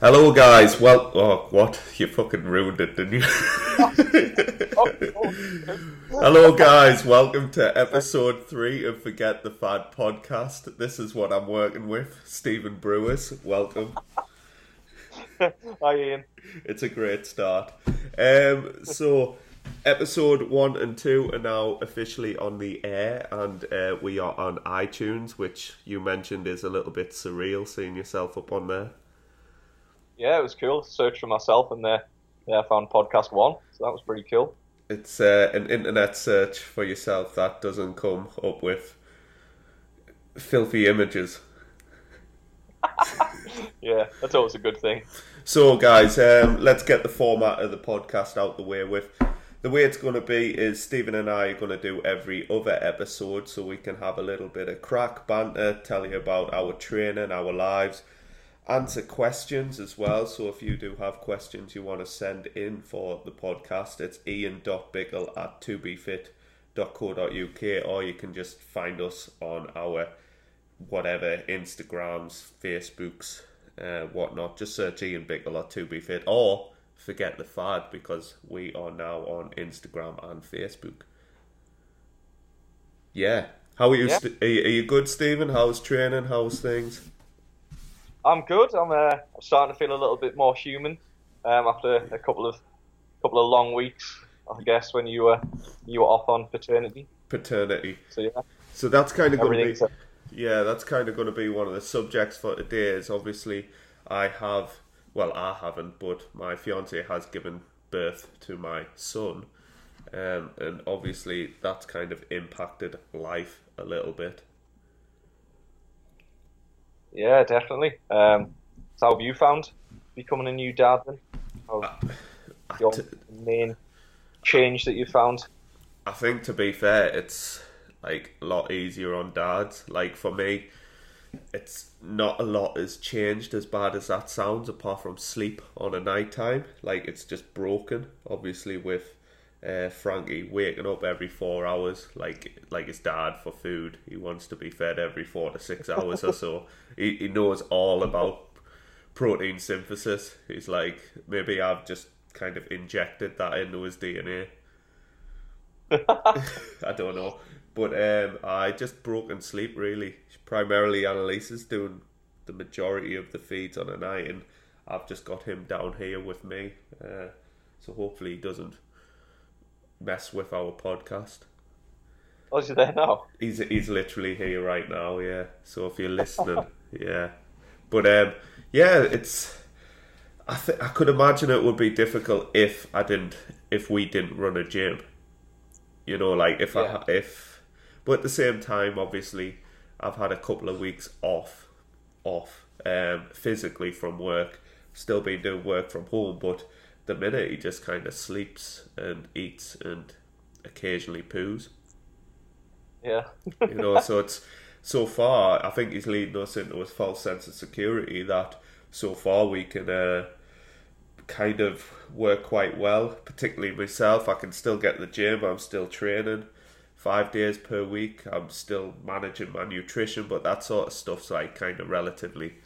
Hello, guys. Well, oh, what? You fucking ruined it, didn't you? Hello, guys. Welcome to episode three of Forget the Fad podcast. This is what I'm working with, Stephen Brewis. Welcome. Hi, Ian. It's a great start. Um, so, episode one and two are now officially on the air, and uh, we are on iTunes, which you mentioned is a little bit surreal seeing yourself up on there. Yeah, it was cool. Search for myself, and there, yeah, I found podcast one, so that was pretty cool. It's uh, an internet search for yourself that doesn't come up with filthy images. Yeah, that's always a good thing. So, guys, um, let's get the format of the podcast out the way with. The way it's going to be is Stephen and I are going to do every other episode so we can have a little bit of crack banter, tell you about our training, our lives, answer questions as well. So if you do have questions you want to send in for the podcast, it's ian.bickle at 2bfit.co.uk or you can just find us on our whatever Instagrams, Facebooks, uh, whatnot. Just search Ian Bickle or 2bfit or forget the fad because we are now on Instagram and Facebook. Yeah. How are you? Yeah. St- are, you are you good, Stephen? How's training? How's things? I'm good. I'm, uh, I'm starting to feel a little bit more human um, after a couple of couple of long weeks. I guess when you were you were off on paternity. Paternity. So yeah, So that's kind of going to be. uh, Yeah, that's kind of going to be one of the subjects for today. Is obviously I have, well, I haven't, but my fiance has given birth to my son, um, and obviously that's kind of impacted life a little bit. Yeah, definitely. Um, so how have you found becoming a new dad then? I, your t- main change that you found? I think to be fair, it's like a lot easier on dads. Like for me, it's not a lot has changed as bad as that sounds, apart from sleep on a night time. Like it's just broken. Obviously, with uh, Frankie waking up every four hours, like like his dad for food. He wants to be fed every four to six hours or so. He he knows all about protein synthesis. He's like maybe I've just kind of injected that into his DNA. I don't know. But um, I just broken sleep really. Primarily Annalise's doing the majority of the feeds on a night and I've just got him down here with me. Uh, so hopefully he doesn't mess with our podcast. Oh, is he there now? He's he's literally here right now, yeah. So if you're listening, yeah. But um, yeah, it's. I th- I could imagine it would be difficult if I didn't if we didn't run a gym. You know, like if Yeah. I if, but at the same time, obviously, I've had a couple of weeks off, off, um, physically from work. Still been doing work from home, but the minute he just kind of sleeps and eats and occasionally poos. Yeah. you know so it's so far i think he's leading us into a false sense of security that so far we can uh, kind of work quite well particularly myself. I can still get to the gym i'm still training five days per week i'm still managing my nutrition but that sort of stuff's like kind of relatively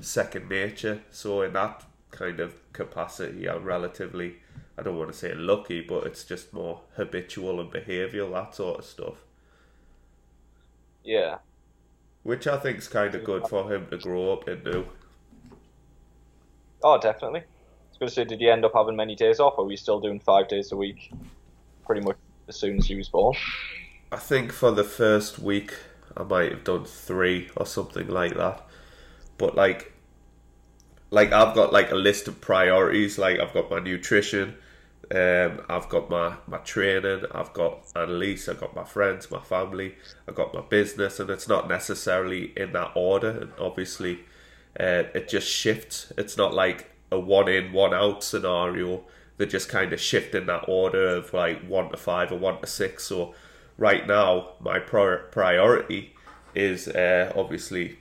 second nature. So in that kind of capacity i'm relatively i don't want to say lucky but it's just more habitual and behavioural that sort of stuff Yeah. which I think's kind of good for him to grow up into. Oh, definitely. I was going to say, did he end up having many days off, or were you still doing five days a week pretty much as soon as he was born? I think for the first week, I might have done three or something like that. But like, like I've got like a list of priorities. Like I've got my nutrition, um, I've got my my training, I've got Annalise, I've got my friends, my family, I've got my business, and it's not necessarily in that order. And obviously, uh, it just shifts. It's not like a one in, one out scenario. They just kind of shift in that order of like one to five or one to six. So right now, my prior- priority is uh, obviously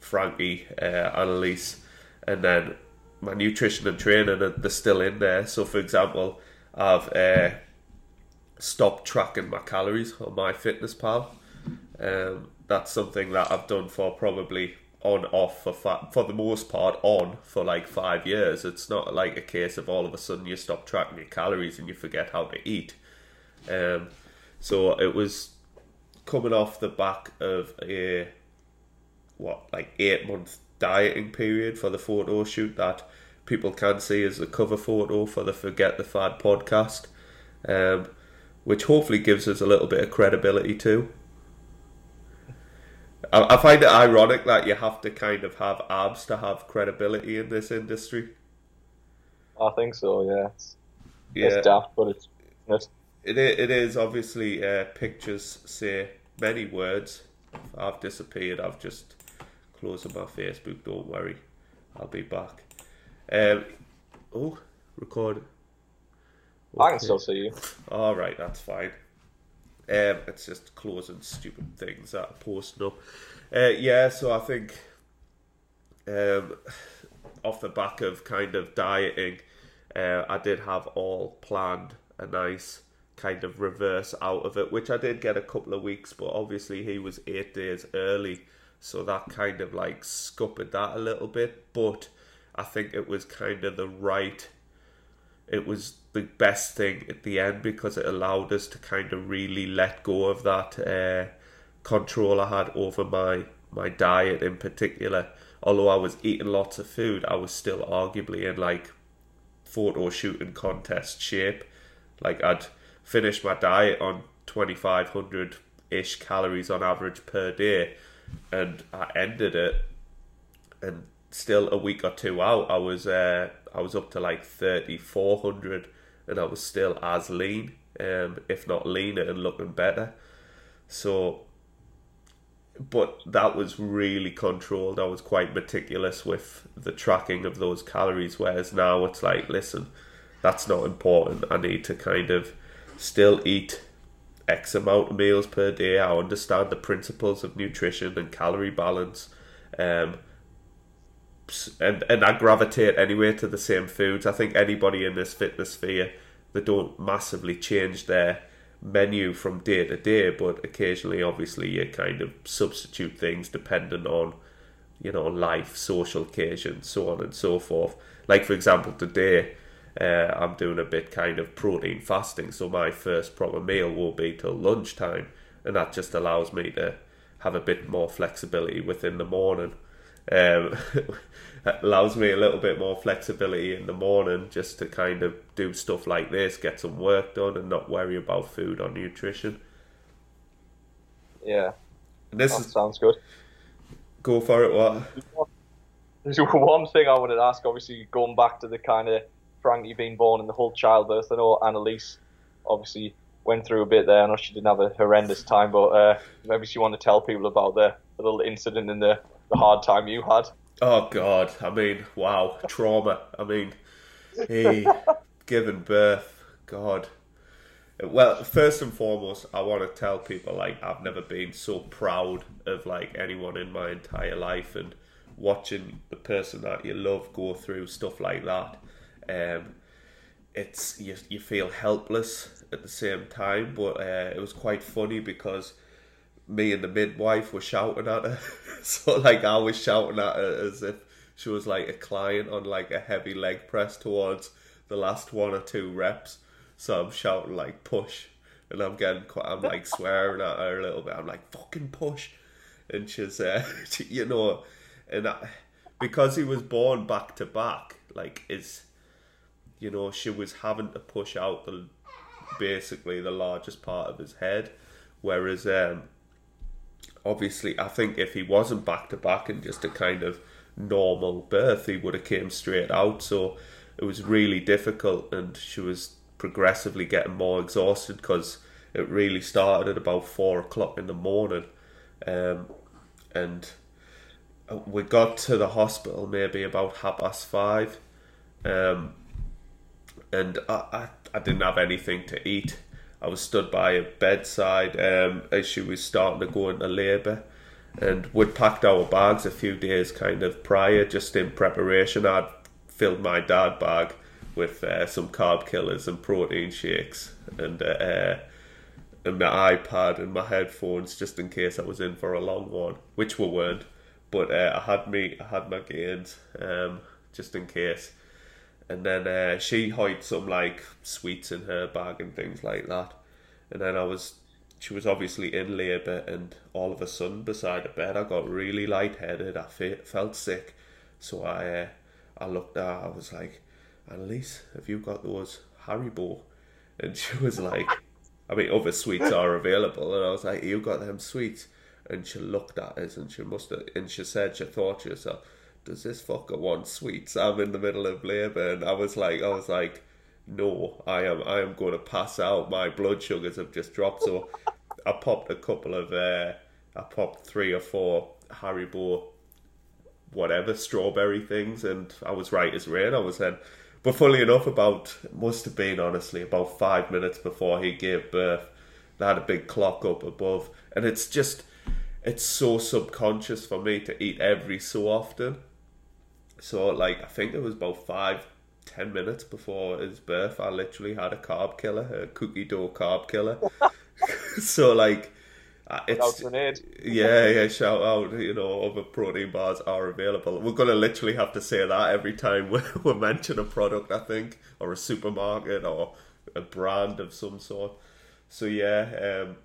Frankie, uh, Annalise, and then my nutrition and training. And they're still in there. So for example, I've uh, stopped tracking my calories on MyFitnessPal. Um, that's something that I've done for probably on off for for the most part on for like five years. It's not like a case of all of a sudden you stop tracking your calories and you forget how to eat. Um, so it was coming off the back of a what like eight month dieting period for the photo shoot that people can see as the cover photo for the Forget the Fad podcast, um, which hopefully gives us a little bit of credibility too. I, I find it ironic that you have to kind of have abs to have credibility in this industry. I think so. Yeah, it's, Yeah, it's daft, but it's it's it it is obviously uh, pictures say many words. I've disappeared. I've just closed my Facebook. Don't worry, I'll be back. Um, oh, record. I can still see you. All right, that's fine. Um, it's just closing stupid things that are posting up. Uh, yeah, so I think um, off the back of kind of dieting, uh, I did have all planned a nice kind of reverse out of it, which I did get a couple of weeks, but obviously he was eight days early, so that kind of like scuppered that a little bit. But I think it was kind of the right it was the best thing at the end because it allowed us to kind of really let go of that uh, control I had over my my diet in particular. Although I was eating lots of food, I was still arguably in like photo shooting contest shape. Like I'd finish my diet on twenty five hundred ish calories on average per day, and I ended it and still a week or two out, I was uh, I was up to like thirty four hundred, and I was still as lean, um, if not leaner and looking better. So, but that was really controlled. I was quite meticulous with the tracking of those calories. Whereas now it's like, listen, that's not important. I need to kind of still eat X amount of meals per day. I understand the principles of nutrition and calorie balance. Um, and and I gravitate anyway to the same foods. I think anybody in this fitness sphere they don't massively change their menu from day to day, but occasionally, obviously, you kind of substitute things depending on you know life, social occasions, so on and so forth. Like for example, today. Uh, I'm doing a bit kind of protein fasting, so my first proper meal will be till lunchtime, and that just allows me to have a bit more flexibility within the morning. Um, it allows me a little bit more flexibility in the morning just to kind of do stuff like this, get some work done, and not worry about food or nutrition. Yeah, And this is sounds good. go for it. What? There's one thing I wanted to ask. Obviously, going back to the kind of Frankie being born and the whole childbirth. I know Annalise obviously went through a bit there. I know she didn't have a horrendous time, but uh, maybe she wanted to tell people about the, the little incident and the, the hard time you had. Oh God! I mean, wow, trauma. I mean, he giving birth. God. Well, first and foremost, I want to tell people like I've never been so proud of like anyone in my entire life, and watching the person that you love go through stuff like that. Um, it's you you feel helpless at the same time, but uh, it was quite funny because me and the midwife were shouting at her. so like I was shouting at her as if she was like a client on like a heavy leg press towards the last one or two reps. So I'm shouting like push, and I'm getting quite, I'm like swearing at her a little bit. I'm like fucking push, and she's uh, you know, and I, because he was born back to back, like is, you know, she was having to push out the basically the largest part of his head, whereas um obviously I think if he wasn't back to back and just a kind of normal birth, he would have came straight out. So it was really difficult, and she was progressively getting more exhausted because it really started at about four o'clock in the morning, um, and we got to the hospital maybe about half past five, um, and I, I I didn't have anything to eat. I was stood by a bedside um, as she was starting to go into labour. And we'd packed our bags a few days kind of prior, just in preparation. I'd filled my dad bag with uh, some carb killers and protein shakes and uh, uh, and my iPad and my headphones just in case I was in for a long one, which we weren't. But uh, I had me I had my gains um, just in case. And then uh, she hid some like sweets in her bag and things like that. And then I was she was obviously in labour, and all of a sudden, beside the bed, I got really lightheaded. I fe- felt sick, so I uh, I looked at her. I was like, "Annalise, have you got those Haribo?" And she was like, "I mean, other sweets are available." And I was like, "You got them sweets?" And she looked at us, and she must have, and she said she thought to herself, "Does this fucker want sweets?" I'm in the middle of labour, and I was like, I was like no, I am I am going to pass out. My blood sugars have just dropped. So I popped a couple of uh, I popped three or four Haribo whatever strawberry things, and I was right as rain. I was then, but fully enough, about must have been honestly about five minutes before he gave birth. They had a big clock up above, and it's just it's so subconscious for me to eat every so often. So like I think it was about five ten minutes before his birth, I literally had a carb killer, a cookie dough carb killer. so like, uh, it's yeah, yeah. Shout out, you know, other protein bars are available. We're gonna literally have to say that every time we, we mention a product, I think, or a supermarket or a brand of some sort. So yeah, um,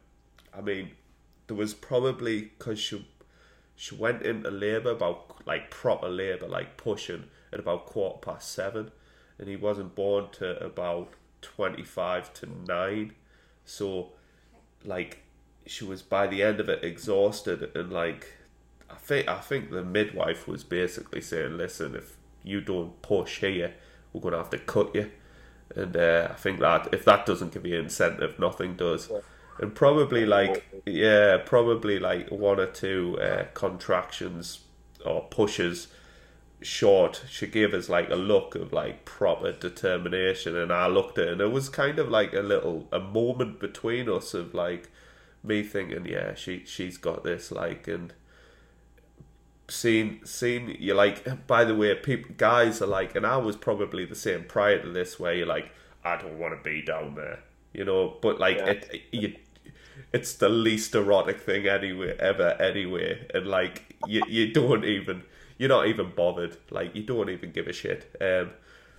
I mean, there was probably because she she went into labour about like proper labour, like pushing at about quarter past seven. And he wasn't born to about 25 to 9 so like she was by the end of it exhausted. And like I think I think the midwife was basically saying listen if you don't push here we're to have to cut you. And uh, I think that if that doesn't give you incentive nothing does and probably like yeah probably like one or two uh, contractions or pushes short, she gave us like a look of like proper determination, and I looked at it, and it was kind of like a little a moment between us of like me thinking, yeah, she she's got this, like, and seeing seeing you like. By the way, people guys are like, and I was probably the same prior to this, where you're like, I don't want to be down there, you know, but like yeah. it, you. It's the least erotic thing anywhere ever anywhere and like you, you don't even you're not even bothered. Like you don't even give a shit. Um,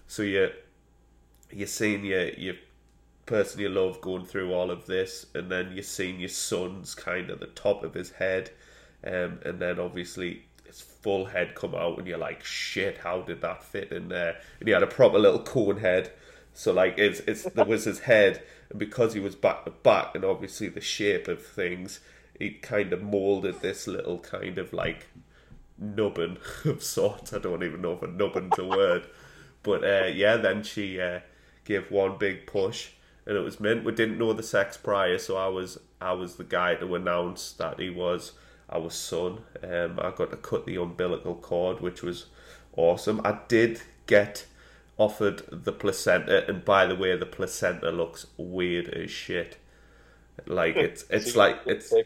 so you you're seeing your your person you love going through all of this, and then you're seeing your son's kind of the top of his head, um, and then obviously his full head come out, and you're like, shit, how did that fit in there? And he had a proper little cone head. So like it's it's there was his head, and because he was back to back, and obviously the shape of things, he kind of molded this little kind of like nubbin of sorts. I don't even know if a nubbin's a word. But uh, yeah, then she uh, gave one big push, and it was meant We didn't know the sex prior, so I was I was the guy to announce that he was our son. Um, I got to cut the umbilical cord, which was awesome. I did get offered the placenta, and by the way, the placenta looks weird as shit. Like it's it's like it's.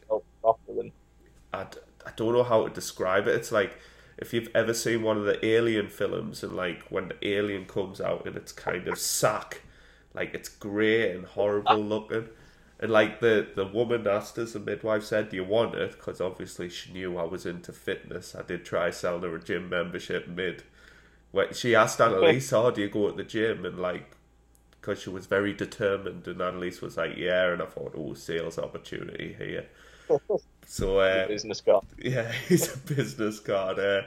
I, I don't know how to describe it. It's like if you've ever seen one of the Alien films and like when the alien comes out and it's kind of sack, like it's grey and horrible looking. And like the the woman asked us, the midwife said, "Do you want it?" Because obviously she knew I was into fitness. I did try selling her a gym membership mid. She asked Annalise, "Oh, do you go at the gym?" And like, because she was very determined, and Annalise was like, "Yeah." And I thought, "Oh, sales opportunity here." So uh, business card. Yeah, it's a business card. Uh,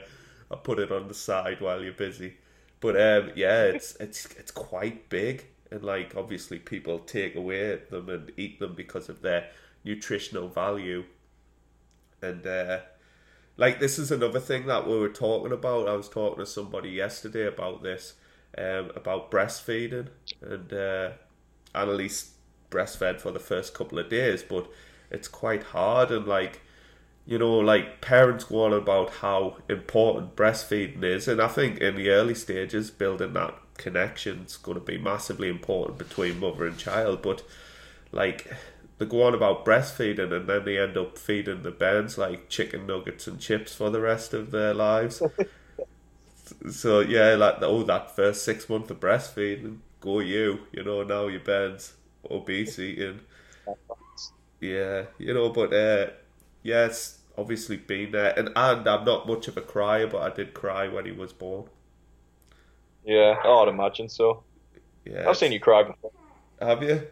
I put it on the side while you're busy. But um, yeah, it's it's it's quite big, and like obviously people take away them and eat them because of their nutritional value. And uh, like this is another thing that we were talking about. I was talking to somebody yesterday about this, um, about breastfeeding, and uh, Annalise breastfed for the first couple of days, but it's quite hard and like you know like parents go on about how important breastfeeding is and i think in the early stages building that connection is going to be massively important between mother and child but like they go on about breastfeeding and then they end up feeding the bairns like chicken nuggets and chips for the rest of their lives so yeah like oh that first six months of breastfeeding go you you know now your bairns obese eating yeah, you know, but uh, yes, obviously been there, and and I'm not much of a crier, but I did cry when he was born. Yeah, I'd imagine so. Yeah, I've seen you cry before. Have you?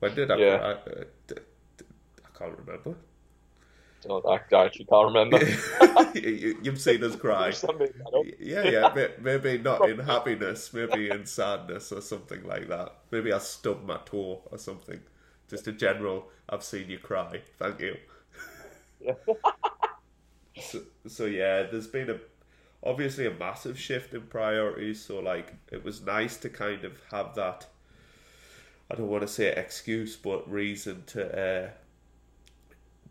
When did I Yeah. cry? Uh, d- d- I can't remember. No, I, I actually can't remember. you, you've seen us cry. Just made that up. Yeah, yeah, maybe not in happiness, maybe in sadness or something like that. Maybe I stubbed my toe or something. Just a general, I've seen you cry. Thank you. Yeah. So, so yeah, there's been a obviously a massive shift in priorities. So like, it was nice to kind of have that. I don't want to say excuse, but reason to uh,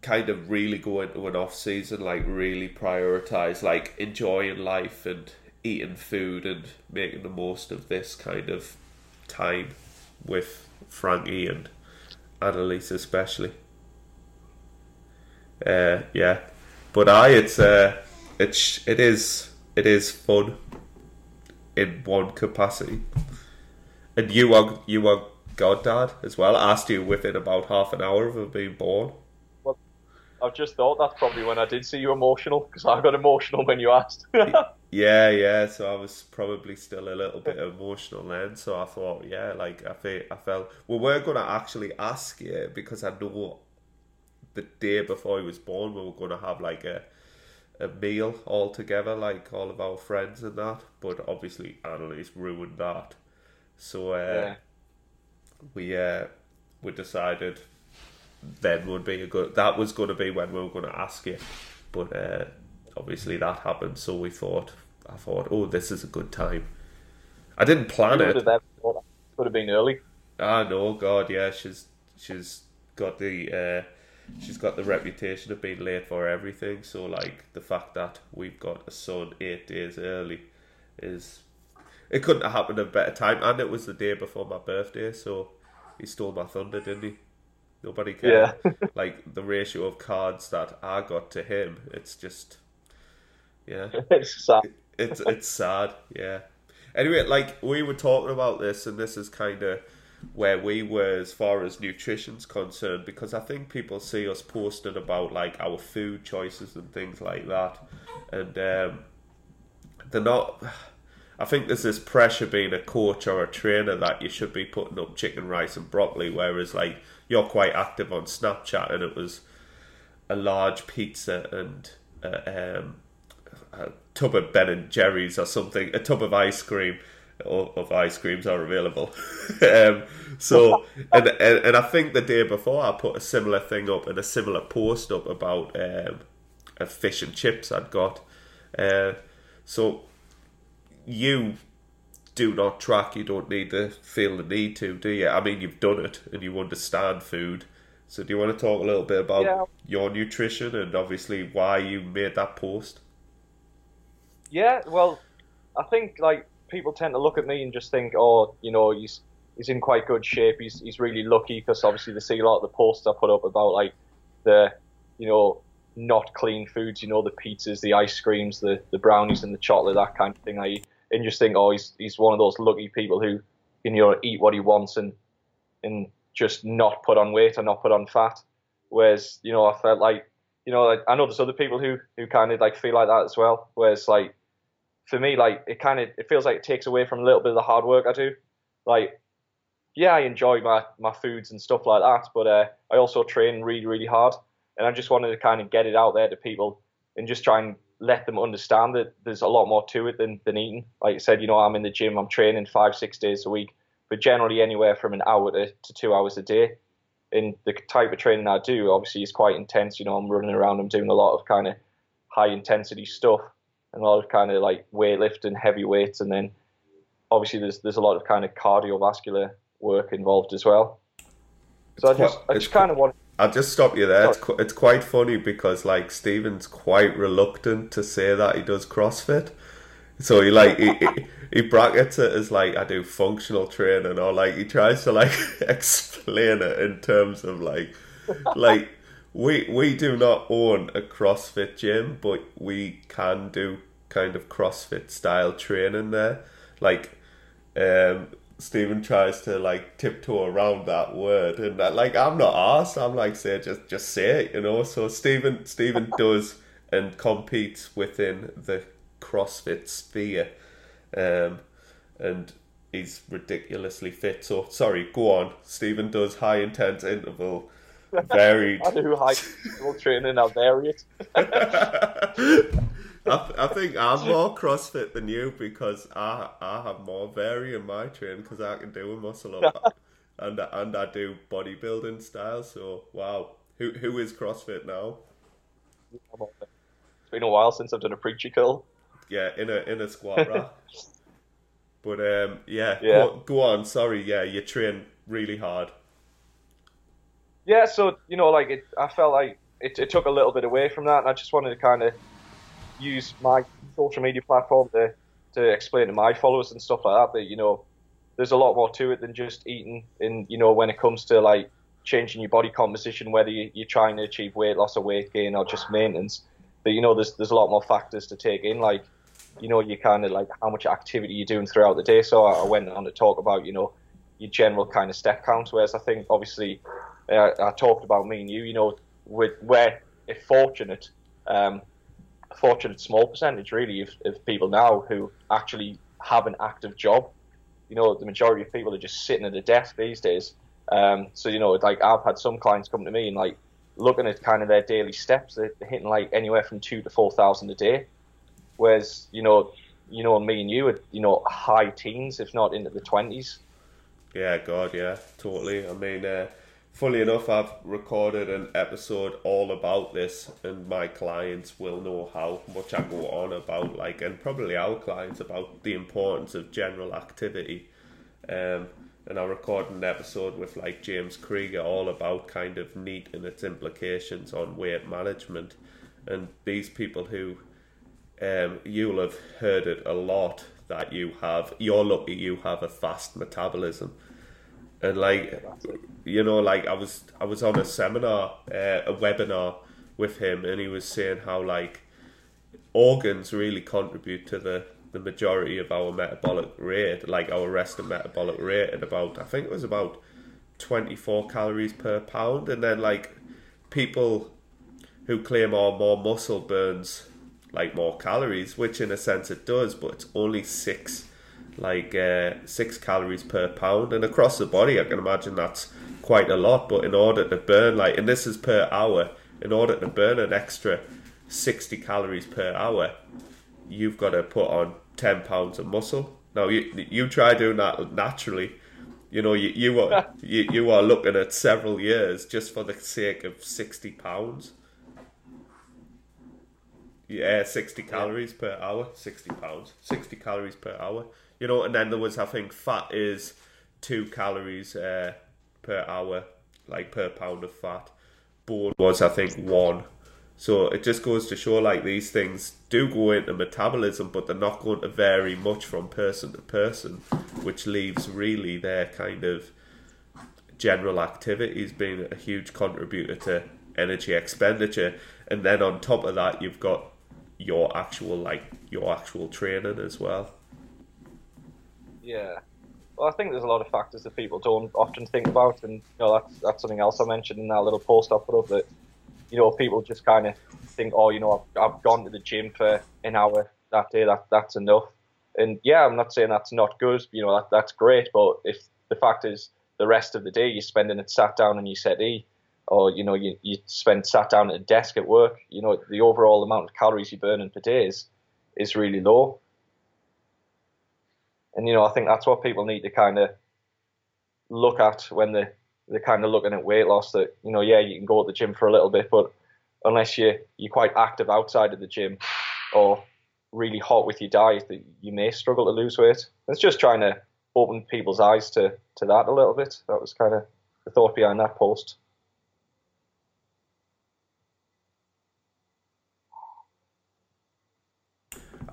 kind of really go into an off season, like really prioritize, like enjoying life and eating food and making the most of this kind of time with Frankie and Annalise especially. Uh, yeah, but I it's uh, it's it is it is fun in one capacity, and you are you are goddad as well. Asked you within about half an hour of him being born. Well, I've just thought that's probably when I did see you emotional because I got emotional when you asked. Yeah, yeah. So I was probably still a little bit emotional then. So I thought, yeah, like I felt, I felt. Well, we're gonna actually ask you because I know the day before he was born, we were gonna have like a a meal all together, like all of our friends and that. But obviously, Annalise ruined that. So uh, yeah. We uh, we decided then would be a good. That was going to be when we were going to ask you, but uh, obviously that happened. So we thought, I thought, oh, this is a good time. I didn't plan it. would have never thought that. Could have been early. Ah, no, God, yeah, she's she's got the uh, she's got the reputation of being late for everything. So like the fact that we've got a son eight days early is it couldn't have happened at a better time, and it was the day before my birthday, so he stole my thunder, didn't he? Nobody can. Yeah. like the ratio of cards that I got to him, it's just yeah it's sad. it's it's sad, yeah. Anyway, like we were talking about this, and this is kind of where we were as far as nutrition's concerned, because I think people see us posting about like our food choices and things like that, and um, they're not. I think there's this pressure being a coach or a trainer that you should be putting up chicken rice and broccoli, whereas like you're quite active on Snapchat, and it was a large pizza and uh, um, a tub of Ben and Jerry's or something, a tub of ice cream. Or of ice creams are available. um, so, and, and and I think the day before I put a similar thing up and a similar post up about um, a fish and chips I'd got. Uh, so, you do not track. You don't need to feel the need to, do you? I mean, you've done it and you understand food. So, do you want to talk a little bit about Yeah. your nutrition and obviously why you made that post? Yeah, well, I think like people tend to look at me and just think, oh, you know, he's he's in quite good shape. He's he's really lucky because obviously they see a lot of the posts I put up about like the, you know, not clean foods. You know, the pizzas, the ice creams, the the brownies, and the chocolate, that kind of thing. I and just think, oh, he's he's one of those lucky people who can you know eat what he wants and and just not put on weight or not put on fat. Whereas you know, I felt like you know, like, I know there's other people who who kind of like feel like that as well. Whereas like for me, like it kind of it feels like it takes away from a little bit of the hard work I do. Like, yeah, I enjoy my my foods and stuff like that, but uh, I also train really really hard, and I just wanted to kind of get it out there to people and just try and let them understand that there's a lot more to it than than eating. Like I said, you know, I'm in the gym, I'm training five six days a week, but generally anywhere from an hour to, to two hours a day. And the type of training I do, obviously, is quite intense. You know, I'm running around, I'm doing a lot of kind of high intensity stuff and a lot of kind of like weightlifting, heavy weights, and then obviously there's there's a lot of kind of cardiovascular work involved as well. So I just quite- I just kind of want I'll just stop you there. It's, qu- it's quite funny because like Stephen's quite reluctant to say that he does CrossFit. So he like he, he, he brackets it as like I do functional training or like he tries to like explain it in terms of like like we we do not own a CrossFit gym, but we can do kind of CrossFit style training there. Like um Stephen tries to like tiptoe around that word, and that, like I'm not asked. I'm like say just just say it, you know. So Stephen Stephen does and competes within the CrossFit sphere, um, and he's ridiculously fit. So sorry, go on. Stephen does high intense interval, varied. I do high interval training. I'll vary it. I, I think I'm more CrossFit than you because I I have more vary in my training because I can do a muscle up and and I do bodybuilding style. So wow, who who is CrossFit now? It's been a while since I've done a preacher curl. Yeah, in a in a squat rack. but um, yeah, Yeah. Go, go on. Sorry, yeah, you train really hard. Yeah, so you know, like it, I felt like it, it took a little bit away from that, and I just wanted to kind of use my social media platform to to explain to my followers and stuff like that that you know there's a lot more to it than just eating. And you know, when it comes to like changing your body composition, whether you, you're trying to achieve weight loss or weight gain or just maintenance, that you know there's there's a lot more factors to take in, like you know, you kind of like how much activity you're doing throughout the day. So I, went on to talk about you know your general kind of step count, whereas I think obviously uh, I talked about me and you, you know, with we're a fortunate, um, fortunate small percentage really of, of people now who actually have an active job. You know, the majority of people are just sitting at a desk these days. Um, so you know, like I've had some clients come to me and like looking at kind of their daily steps, they're hitting like anywhere from two to four thousand a day. Whereas you know, you know, me and you are you know high teens, if not into the twenties. Yeah, God, yeah, totally. I mean, uh, fully enough, I've recorded an episode all about this, and my clients will know how much I go on about, like, and probably our clients about the importance of general activity. Um, and I recorded an episode with like James Krieger all about kind of NEAT and its implications on weight management. And these people who um, you'll have heard it a lot that you have you're lucky you have a fast metabolism and like you know like i was i was on a seminar uh, a webinar with him and he was saying how like organs really contribute to the the majority of our metabolic rate like our resting metabolic rate at about i think it was about 24 calories per pound. And then like people who claim oh more muscle burns like more calories which in a sense it does but it's only six like uh, six calories per pound. And across the body i can imagine that's quite a lot but in order to burn like and this is per hour in order to burn an extra 60 calories per hour you've got to put on 10 pounds of muscle. Now you you try doing that naturally. You know you, you are you, you are looking at several years just for the sake of 60 pounds. Yeah 60 calories per hour. 60 pounds. 60 calories per hour you know and then there was i think fat is two calories uh, per hour like per pound of fat. Bone was i think one. So it just goes to show like these things do go into metabolism but they're not going to vary much from person to person which leaves really their kind of general activities being a huge contributor to energy expenditure. And then on top of that you've got your actual like your actual training as well Yeah. Well, I think there's a lot of factors that people don't often think about, and you know that's that's something else I mentioned in that little post I put up that you know people just kind of think, oh, you know, I've, I've gone to the gym for an hour that day, that that's enough. And yeah, I'm not saying that's not good, you know, that that's great, but if the fact is the rest of the day you're spending it sat down in your settee, or you know you you spend sat down at a desk at work, you know, the overall amount of calories you're burning per day is is really low. And you know, I think that's what people need to kind of look at when they they're kind of looking at weight loss. That you know, yeah, you can go to the gym for a little bit, but unless you you're quite active outside of the gym or really hot with your diet, that you may struggle to lose weight. It's just trying to open people's eyes to to that a little bit. That was kind of the thought behind that post.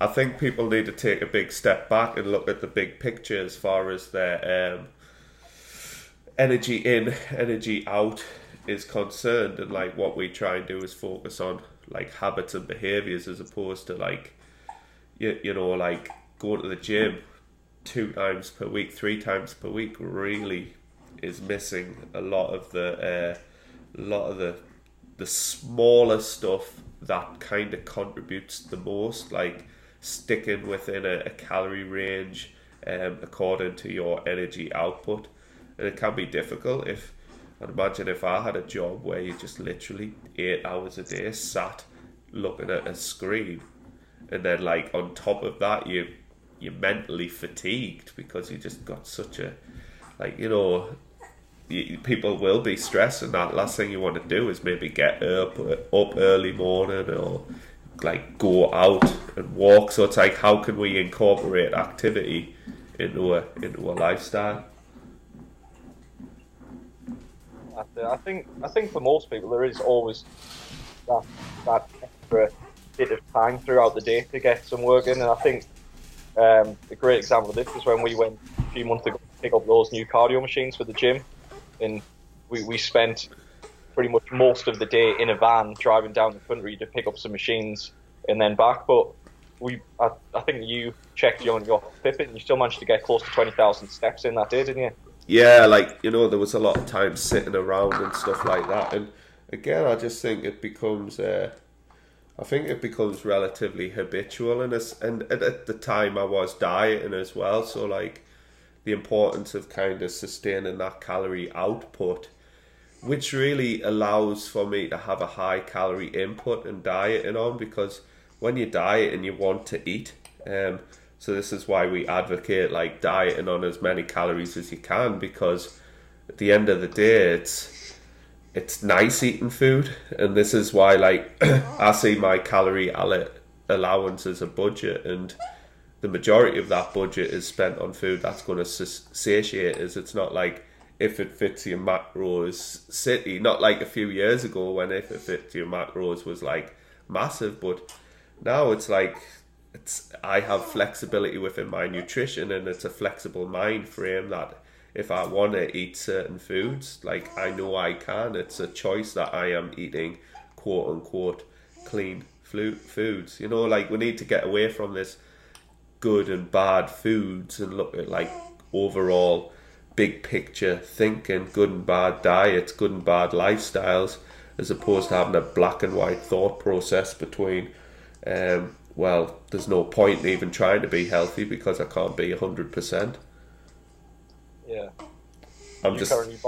I think people need to take a big step back and look at the big picture as far as their um, energy in, energy out is concerned, and like what we try and do is focus on like habits and behaviors as opposed to like you, you know like going to the gym two times per week, three times per week really is missing a lot of the uh, lot of the the smaller stuff that kind of contributes the most, like sticking within a, a calorie range um, according to your energy output. And it can be difficult if I'd imagine if I had a job where you just literally eight hours a day sat looking at a screen, and then like on top of that you you're mentally fatigued because you just got such a like you know you, people will be stressed and that last thing you want to do is maybe get up up early morning or like go out and walk. So it's like how can we incorporate activity into a into a lifestyle? I think I think for most people there is always that that extra bit of time throughout the day to get some work in, and I think um, a great example of this is when we went a few months ago to pick up those new cardio machines for the gym, and we, we spent pretty much most of the day in a van driving down the country to pick up some machines and then back. But we, I, I think you checked on your and you still managed to get close to twenty thousand steps in that day, didn't you? Yeah, like you know, there was a lot of time sitting around and stuff like that, and again, I just think it becomes. Uh, I think it becomes relatively habitual, and and at the time I was dieting as well, so like the importance of kind of sustaining that calorie output, which really allows for me to have a high calorie input and dieting on because when you diet and you want to eat, um, so this is why we advocate like dieting on as many calories as you can because at the end of the day, it's it's nice eating food, and this is why like I see my calorie allowance as a budget, and the majority of that budget is spent on food that's going to satiate us. It's not like if it fits your macros city, not like a few years ago when if it fits your macros was like massive, but now it's like it's I have flexibility within my nutrition and it's a flexible mind frame that if I want to eat certain foods, like I know I can. It's a choice that I am eating, quote unquote, clean foods. You know, like we need to get away from this good and bad foods and look at like overall big picture thinking, good and bad diets, good and bad lifestyles, as opposed to having a black and white thought process between, um, well, there's no point in even trying to be healthy because I can't be 100%. Yeah. I'm just. Currently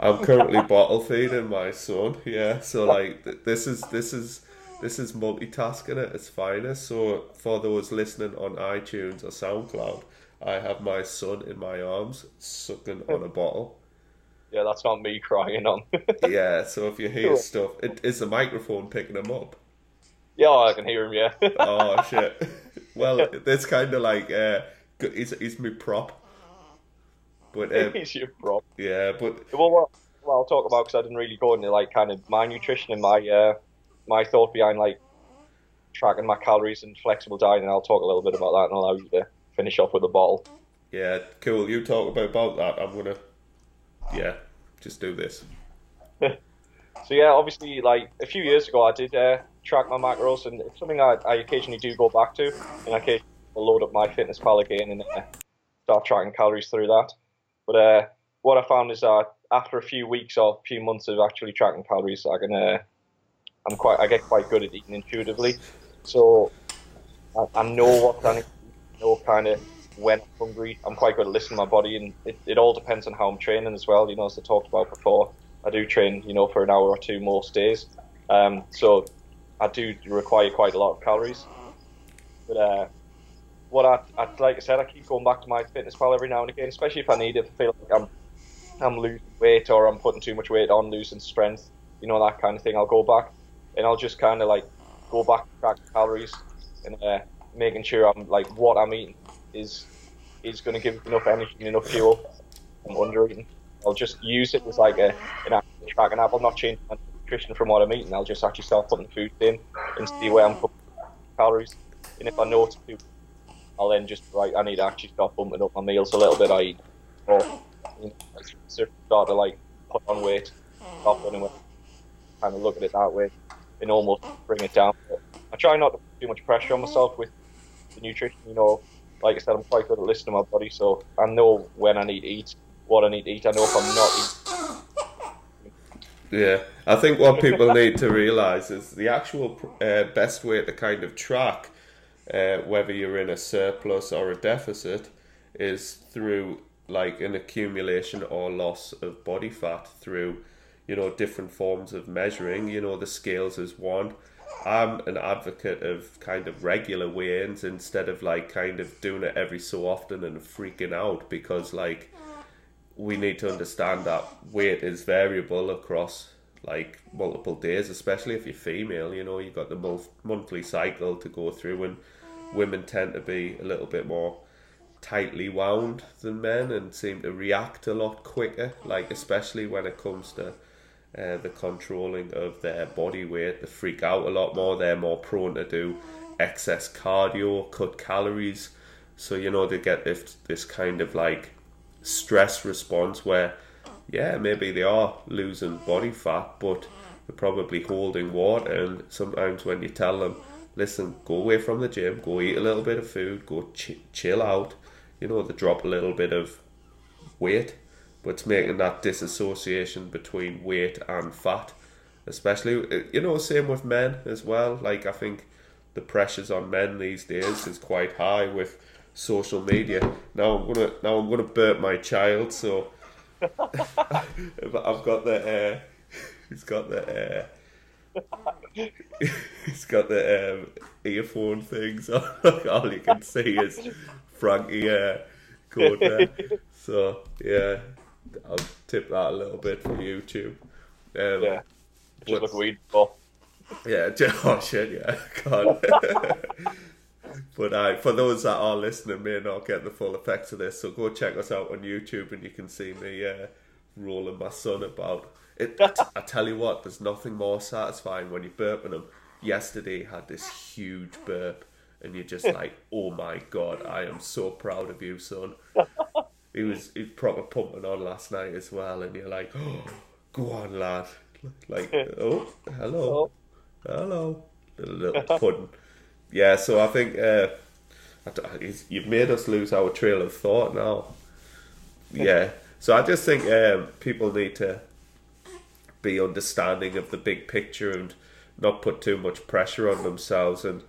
I'm currently bottle feeding my son. Yeah, so like this is this is this is multitasking at its finest. So for those listening on iTunes or SoundCloud, I have my son in my arms sucking on a bottle. Yeah, that's not me crying on. yeah, so if you hear stuff, it is the microphone picking him up. Yeah, I can hear him. Yeah. oh shit! Well, it's kind of like uh, he's he's my prop. But um, he's your prop. Yeah, but well, I'll talk about because I didn't really go into like kind of my nutrition and my uh, my thought behind like tracking my calories and flexible dieting. I'll talk a little bit about that and allow you to finish off with a bottle. Yeah, cool. You talk about, about that. I'm gonna, yeah, just do this. so yeah, obviously, like a few years ago, I did uh, track my macros, and it's something I, I occasionally do go back to, and I occasionally load up MyFitnessPal again and uh, start tracking calories through that. But uh, what I found is that after a few weeks or a few months of actually tracking calories, I can uh, I'm quite I get quite good at eating intuitively. So I, I know what I need, know kind of when I'm hungry. I'm quite good at listening to my body, and it, it all depends on how I'm training as well. You know, as I talked about before, I do train you know for an hour or two most days. Um, so I do require quite a lot of calories. But uh, what I, I like I said, I keep going back to MyFitnessPal every now and again, especially if I need it. If I feel like I'm I'm losing weight or I'm putting too much weight on, losing strength, you know that kind of thing. I'll go back and I'll just kind of like go back track calories and uh, making sure I'm like what I'm eating is is going to give enough energy and enough fuel. I'm under eating. I'll just use it as like a an actual tracking app. I'll not change my nutrition from what I'm eating. I'll just actually start putting food in and see where I'm mm. putting calories. And if I know it's too I'll then just like I need to actually start bumping up my meals a little bit. I eat or you know, start to like put on weight, stop running with, kind of look at it that way, and almost bring it down. But I try not to put too much pressure on myself with nutrition. You know, like I said, I'm quite good at listening to my body, so I know when I need to eat, what I need to eat. I know if I'm not eating. Yeah, I think what people need to realize is the actual uh, best way to kind of track uh, whether you're in a surplus or a deficit is through like an accumulation or loss of body fat through you know different forms of measuring. You know, the scales is one. I'm an advocate of kind of regular weigh-ins instead of like kind of doing it every so often and freaking out because like we need to understand that weight is variable across like multiple days, especially if you're female. You know, you've got the month- monthly cycle to go through, and women tend to be a little bit more tightly wound than men and seem to react a lot quicker. Like especially when it comes to uh, the controlling of their body weight. They freak out a lot more. They're more prone to do excess cardio, cut calories. So you know they get this this kind of like stress response where, yeah, maybe they are losing body fat, but they're probably holding water. And sometimes when you tell them, listen, go away from the gym, go eat a little bit of food, go ch- chill out, you know, they drop a little bit of weight but it's making that disassociation between weight and fat, especially you know same with men as well. Like I think the pressures on men these days is quite high with social media. Now I'm gonna now I'm gonna burp my child, so I've got the uh, he's got the. Uh, he's got the um, earphone things on. All you can see is Frankie uh, going there. So yeah, I'll tip that a little bit for YouTube. Um, yeah, just look weed for. Yeah, oh shit, yeah, God. but uh, for those that are listening, may not get the full effects of this, so go check us out on YouTube, and you can see me uh, rolling my son about. It, I tell you what, there's nothing more satisfying when you're burping him. Yesterday, had this huge burp, and you're just like, "Oh my god, I am so proud of you, son." He was he proper pumping on last night as well, and you're like, oh, go on, lad. Like, oh, hello, hello, little, little pudding. Yeah, so I think uh, you've made us lose our trail of thought now. Yeah, so I just think um, people need to be understanding of the big picture and not put too much pressure on themselves and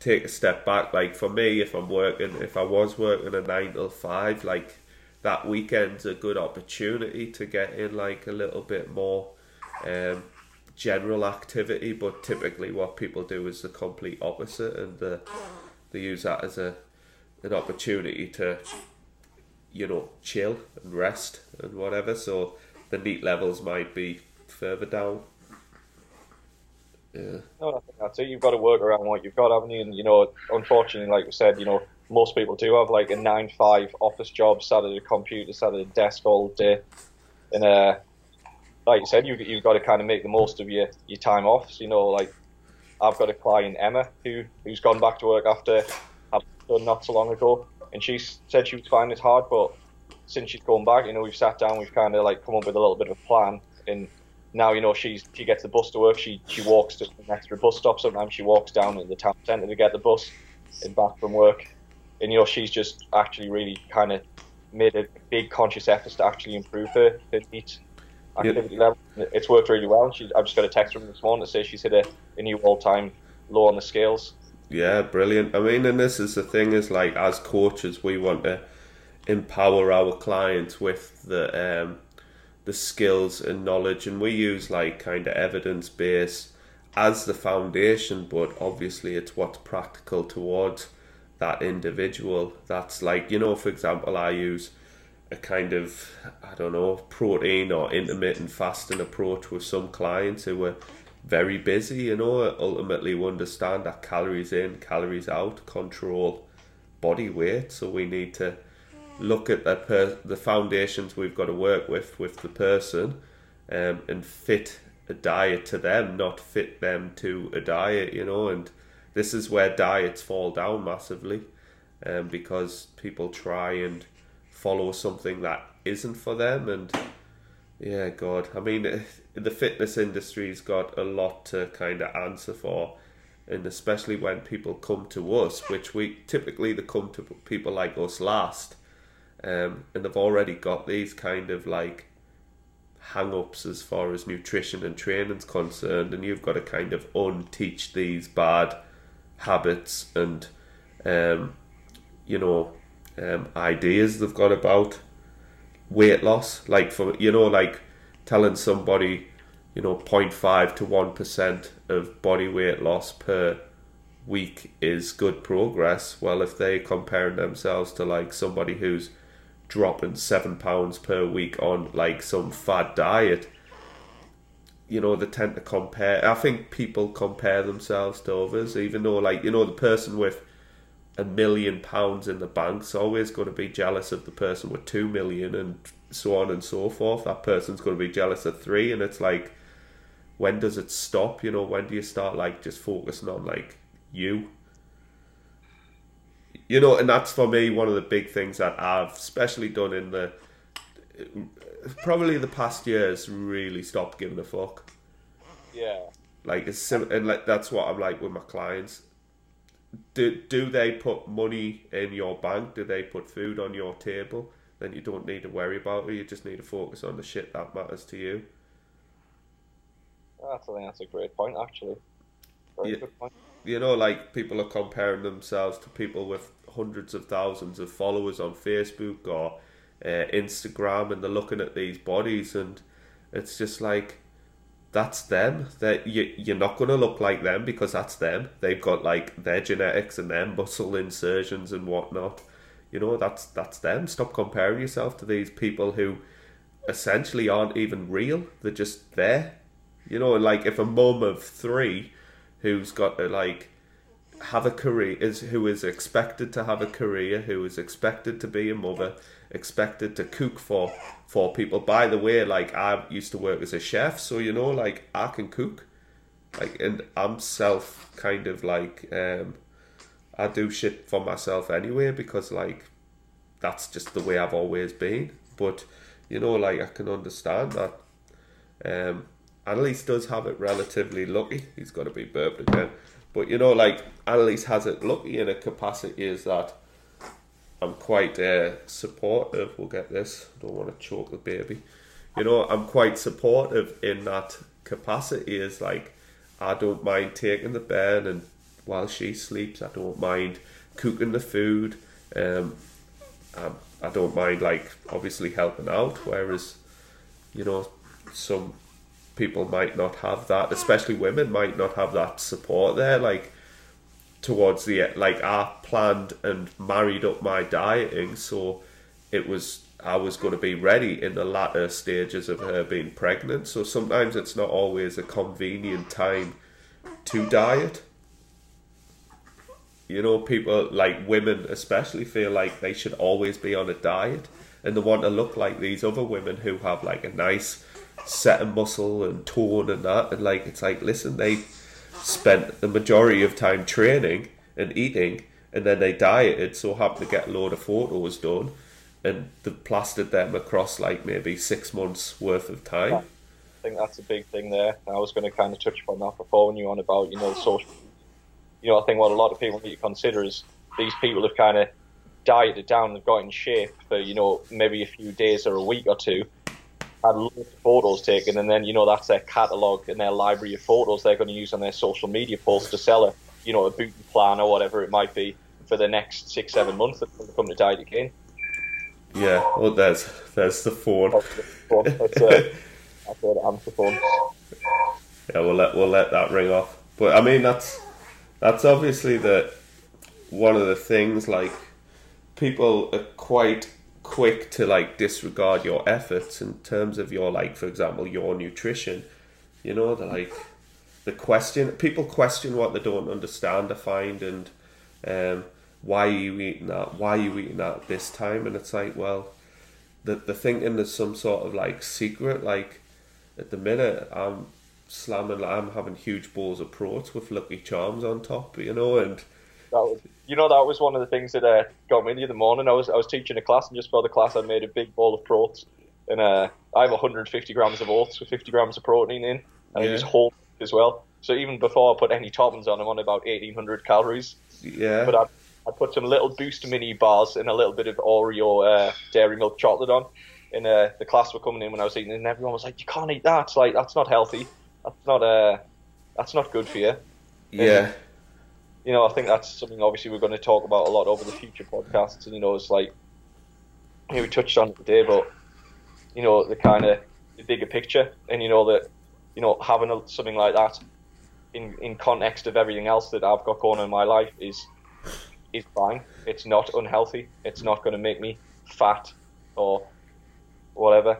take a step back. Like for me, if I'm working, if I was working a nine till five, like that weekend's a good opportunity to get in like a little bit more um, general activity. But typically, what people do is the complete opposite, and the, they use that as a an opportunity to you know chill and rest and whatever. So the NEAT levels might be further down. Yeah. No, I think that's it. You've got to work around what you've got, haven't you? And you know, unfortunately, like we said, you know, most people do have like a nine five office job, sat at a computer, sat at a desk all day, and uh, like you said, you you've got to kind of make the most of your your time off. So, you know, like I've got a client Emma who who's gone back to work after not so long ago, and she said she was finding it hard, but since she's gone back, you know, we've sat down, we've kind of like come up with a little bit of a plan, and now you know she's she gets the bus to work. She she walks to an extra bus stop. Sometimes she walks down to the town centre to get the bus and back from work and you know she's just actually really kind of made a big conscious effort to actually improve her, her activity yep. level. It's worked really well. She, I've just got a text from this morning to say she's hit a, a new all-time low on the scales. Yeah, brilliant. I mean, and this is the thing is like as coaches, we want to empower our clients with the um, the skills and knowledge, and we use like kind of evidence based as the foundation, but obviously it's what's practical towards that individual. That's like, you know, for example, I use a kind of, I don't know, protein or intermittent fasting approach with some clients who are very busy, you know, ultimately we understand that calories in, calories out, control body weight. So we need to look at the, per- the foundations we've got to work with, with the person um, and fit a diet to them, not fit them to a diet, you know, and this is where diets fall down massively um, because people try and follow something that isn't for them and yeah god i mean the fitness industry's got a lot to kind of answer for and especially when people come to us, which we typically they come to people like us last, um, and they've already got these kind of like hang-ups as far as nutrition and training's concerned, and you've got to kind of unteach these bad habits and um, you know um, ideas they've got about weight loss. Like for you know, like telling somebody you know 0.5 to 1% of body weight loss per week is good progress well if they comparing themselves to like somebody who's dropping seven pounds per week on like some fad diet you know they tend to compare i think people compare themselves to others even though like you know the person with a million pounds in the bank's always going to be jealous of the person with two million and so on and so forth that person's going to be jealous of three and it's like when does it stop? You know, when do you start like just focusing on like you? You know, and that's for me one of the big things that I've especially done in the probably the past years really stopped giving a fuck. Yeah. Like it's sim- and like that's what I'm like with my clients. Do do they put money in your bank? Do they put food on your table? Then you don't need to worry about it. You just need to focus on the shit that matters to you. I think that's a great point, actually. Very good point. You know, like people are comparing themselves to people with hundreds of thousands of followers on Facebook or uh, Instagram, and they're looking at these bodies, and it's just like that's them. That you you're not gonna look like them because that's them. They've got like their genetics and their muscle insertions and whatnot. You know, that's that's them. Stop comparing yourself to these people who essentially aren't even real. They're just there. You know, like if a mum of three who's got to like have a career is who is expected to have a career, who is expected to be a mother, expected to cook for for people. By the way, like I used to work as a chef, so you know, like I can cook. Like and I'm self kind of like um I do shit for myself anyway because like that's just the way I've always been. But you know, like I can understand that. Um Annalise does have it relatively lucky. He's got to be burped again. But you know, like Annalise has it lucky in a capacity is that I'm quite uh, supportive. We'll get this. I don't want to choke the baby. You know, I'm quite supportive in that capacity. Is like I don't mind taking the bed and while she sleeps, I don't mind cooking the food. Um, I, I don't mind like obviously helping out. Whereas, you know, some people might not have that, especially women might not have that support there. Like towards the like I planned and married up my dieting, so it was I was going to be ready in the latter stages of her being pregnant. So sometimes it's not always a convenient time to diet. You know, people like women especially feel like they should always be on a diet and they want to look like these other women who have like a nice set of muscle and tone and that. And like, it's like, listen, they spent the majority of time training and eating, and then they dieted, so happened to get a load of photos done, and they plastered them across like maybe six months worth of time. I think that's a big thing there. I was going to kind of touch upon that before when you were on about, you know, social. You know, I think what a lot of people need to consider is these people have kind of dieted down, they've got in shape for, you know, maybe a few days or a week or two, had loads of photos taken, and then you know that's their catalogue and their library of photos they're going to use on their social media posts to sell a you know a booty plan or whatever it might be for the next six seven months that will come to diet again. Yeah, well, there's there's the phone. That's, uh, that's answer phone. Yeah, we'll let we'll let that ring off. But I mean, that's that's obviously the one of the things. Like people are quite quick to like disregard your efforts in terms of your like for example your nutrition. You know the like the question people question what they don't understand i find and um, why are you eating that? Why are you eating that this time? And it's like well the, the thinking there's some sort of like secret. Like at the minute i'm slamming i'm having huge bowls of protein with lucky charms on top you know and that you know that was one of the things that uh, got me in the morning. I was I was teaching a class, and just for the class, I made a big bowl of protein, and uh, I have 150 grams of oats with 50 grams of protein in, and yeah. I use whole as well. So even before I put any toppings on, I'm on about 1800 calories. Yeah. But I, I put some little Boost mini bars and a little bit of Oreo uh, dairy milk chocolate on. And uh, the class were coming in when I was eating, and everyone was like, "You can't eat that. It's like that's not healthy. That's not uh, that's not good for you." yeah. You know, I think that's something obviously we're going to talk about a lot over the future podcasts. And you know, it's like you know, we touched on it today, but you know, the kind of the bigger picture, and you know that you know having a, something like that in in context of everything else that I've got going on in my life is is fine. It's not unhealthy. It's not going to make me fat or whatever.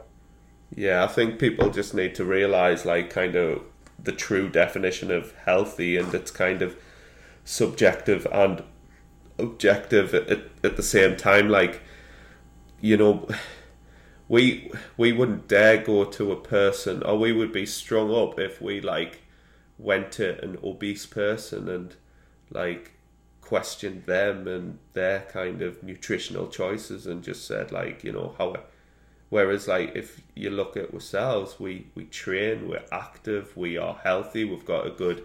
Yeah, I think people just need to realize, like, kind of the true definition of healthy, and it's kind of subjective and objective at, at the same time. Like, you know, we we wouldn't dare go to a person, or we would be strung up if we like went to an obese person and like questioned them and their kind of nutritional choices and just said like you know how Whereas, like, if you look at ourselves, we, we train, we're active, we are healthy, we've got a good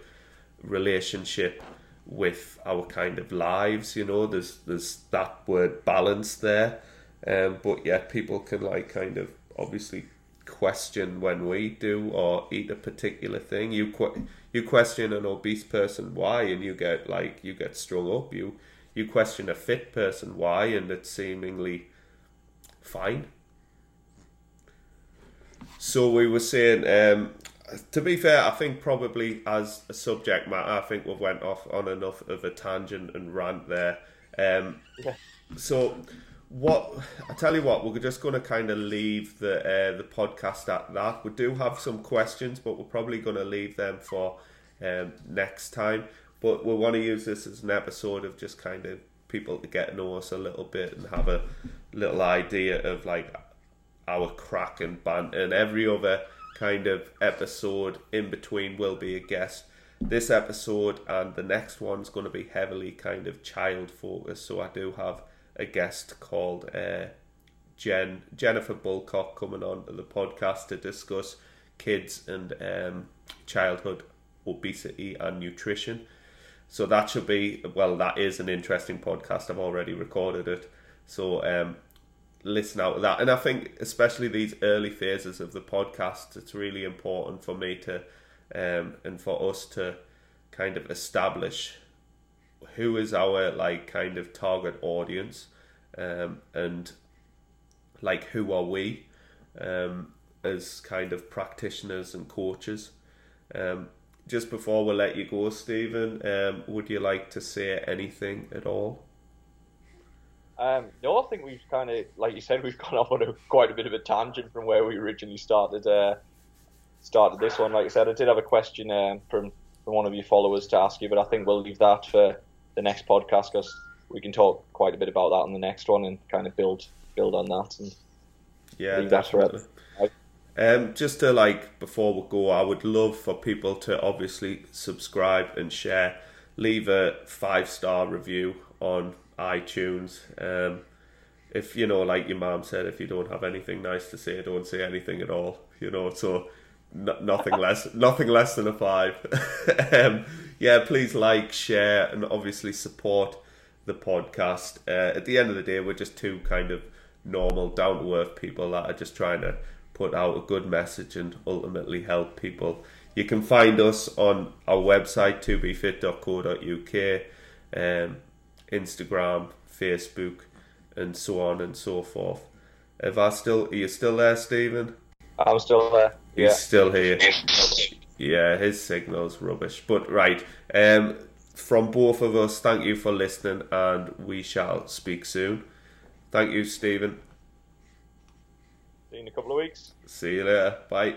relationship with our kind of lives. You know, there's there's that word balance there, um, but yet people can like kind of obviously question when we do or eat a particular thing. You que- you question an obese person why, and you get like you get strung up. You you question a fit person why, and it's seemingly fine. So we were saying, um, to be fair, I think probably as a subject matter, I think we've went off on enough of a tangent and rant there. Um, Yeah. So what I tell you what, we're just going to kind of leave the uh, the podcast at that. We do have some questions, but we're probably going to leave them for um, next time. But we want to use this as an episode of just kind of people to get to know us a little bit and have a little idea of like our crack and banter and every other kind of episode in between will be a guest. This episode and the next one's going to be heavily kind of child focused, so I do have a guest called uh, Jen Jennifer Bulcock coming on to the podcast to discuss kids and um, childhood obesity and nutrition. So that should be well. That is an interesting podcast. I've already recorded it, so um, listen out to that. And I think especially these early phases of the podcast, it's really important for me to um, and for us to kind of establish who is our like kind of target audience um, and like who are we um, as kind of practitioners and coaches. Um, just before we let you go, Stephen, um, would you like to say anything at all? Um, no, I think we've kind of, like you said, we've gone off on a, quite a bit of a tangent from where we originally started. Uh, started this one. Like I said, I did have a question um, from from one of your followers to ask you, but I think we'll leave that for the next podcast because we can talk quite a bit about that on the next one and kind of build build on that. And Yeah, Leave that for definitely. Um, just to like before we go, I would love for people to obviously subscribe and share. Leave a five star review on iTunes. Um, if you know, like your mom said, if you don't have anything nice to say, don't say anything at all. You know, so n- nothing less, nothing less than a five. um, yeah, please like, share, and obviously support the podcast. Uh, at the end of the day, we're just two kind of normal, down to earth people that are just trying to put out a good message and ultimately help people. You can find us on our website, 2b-fit.co.uk, um, Instagram, Facebook, and so on and so forth. If I still, are you still there, Stephen? I'm still there. He's Yeah. still here. Yeah, his signal's rubbish. But right, um, from both of us, thank you for listening, and we shall speak soon. Thank you, Stephen. See you in a couple of weeks. See you later. Bye.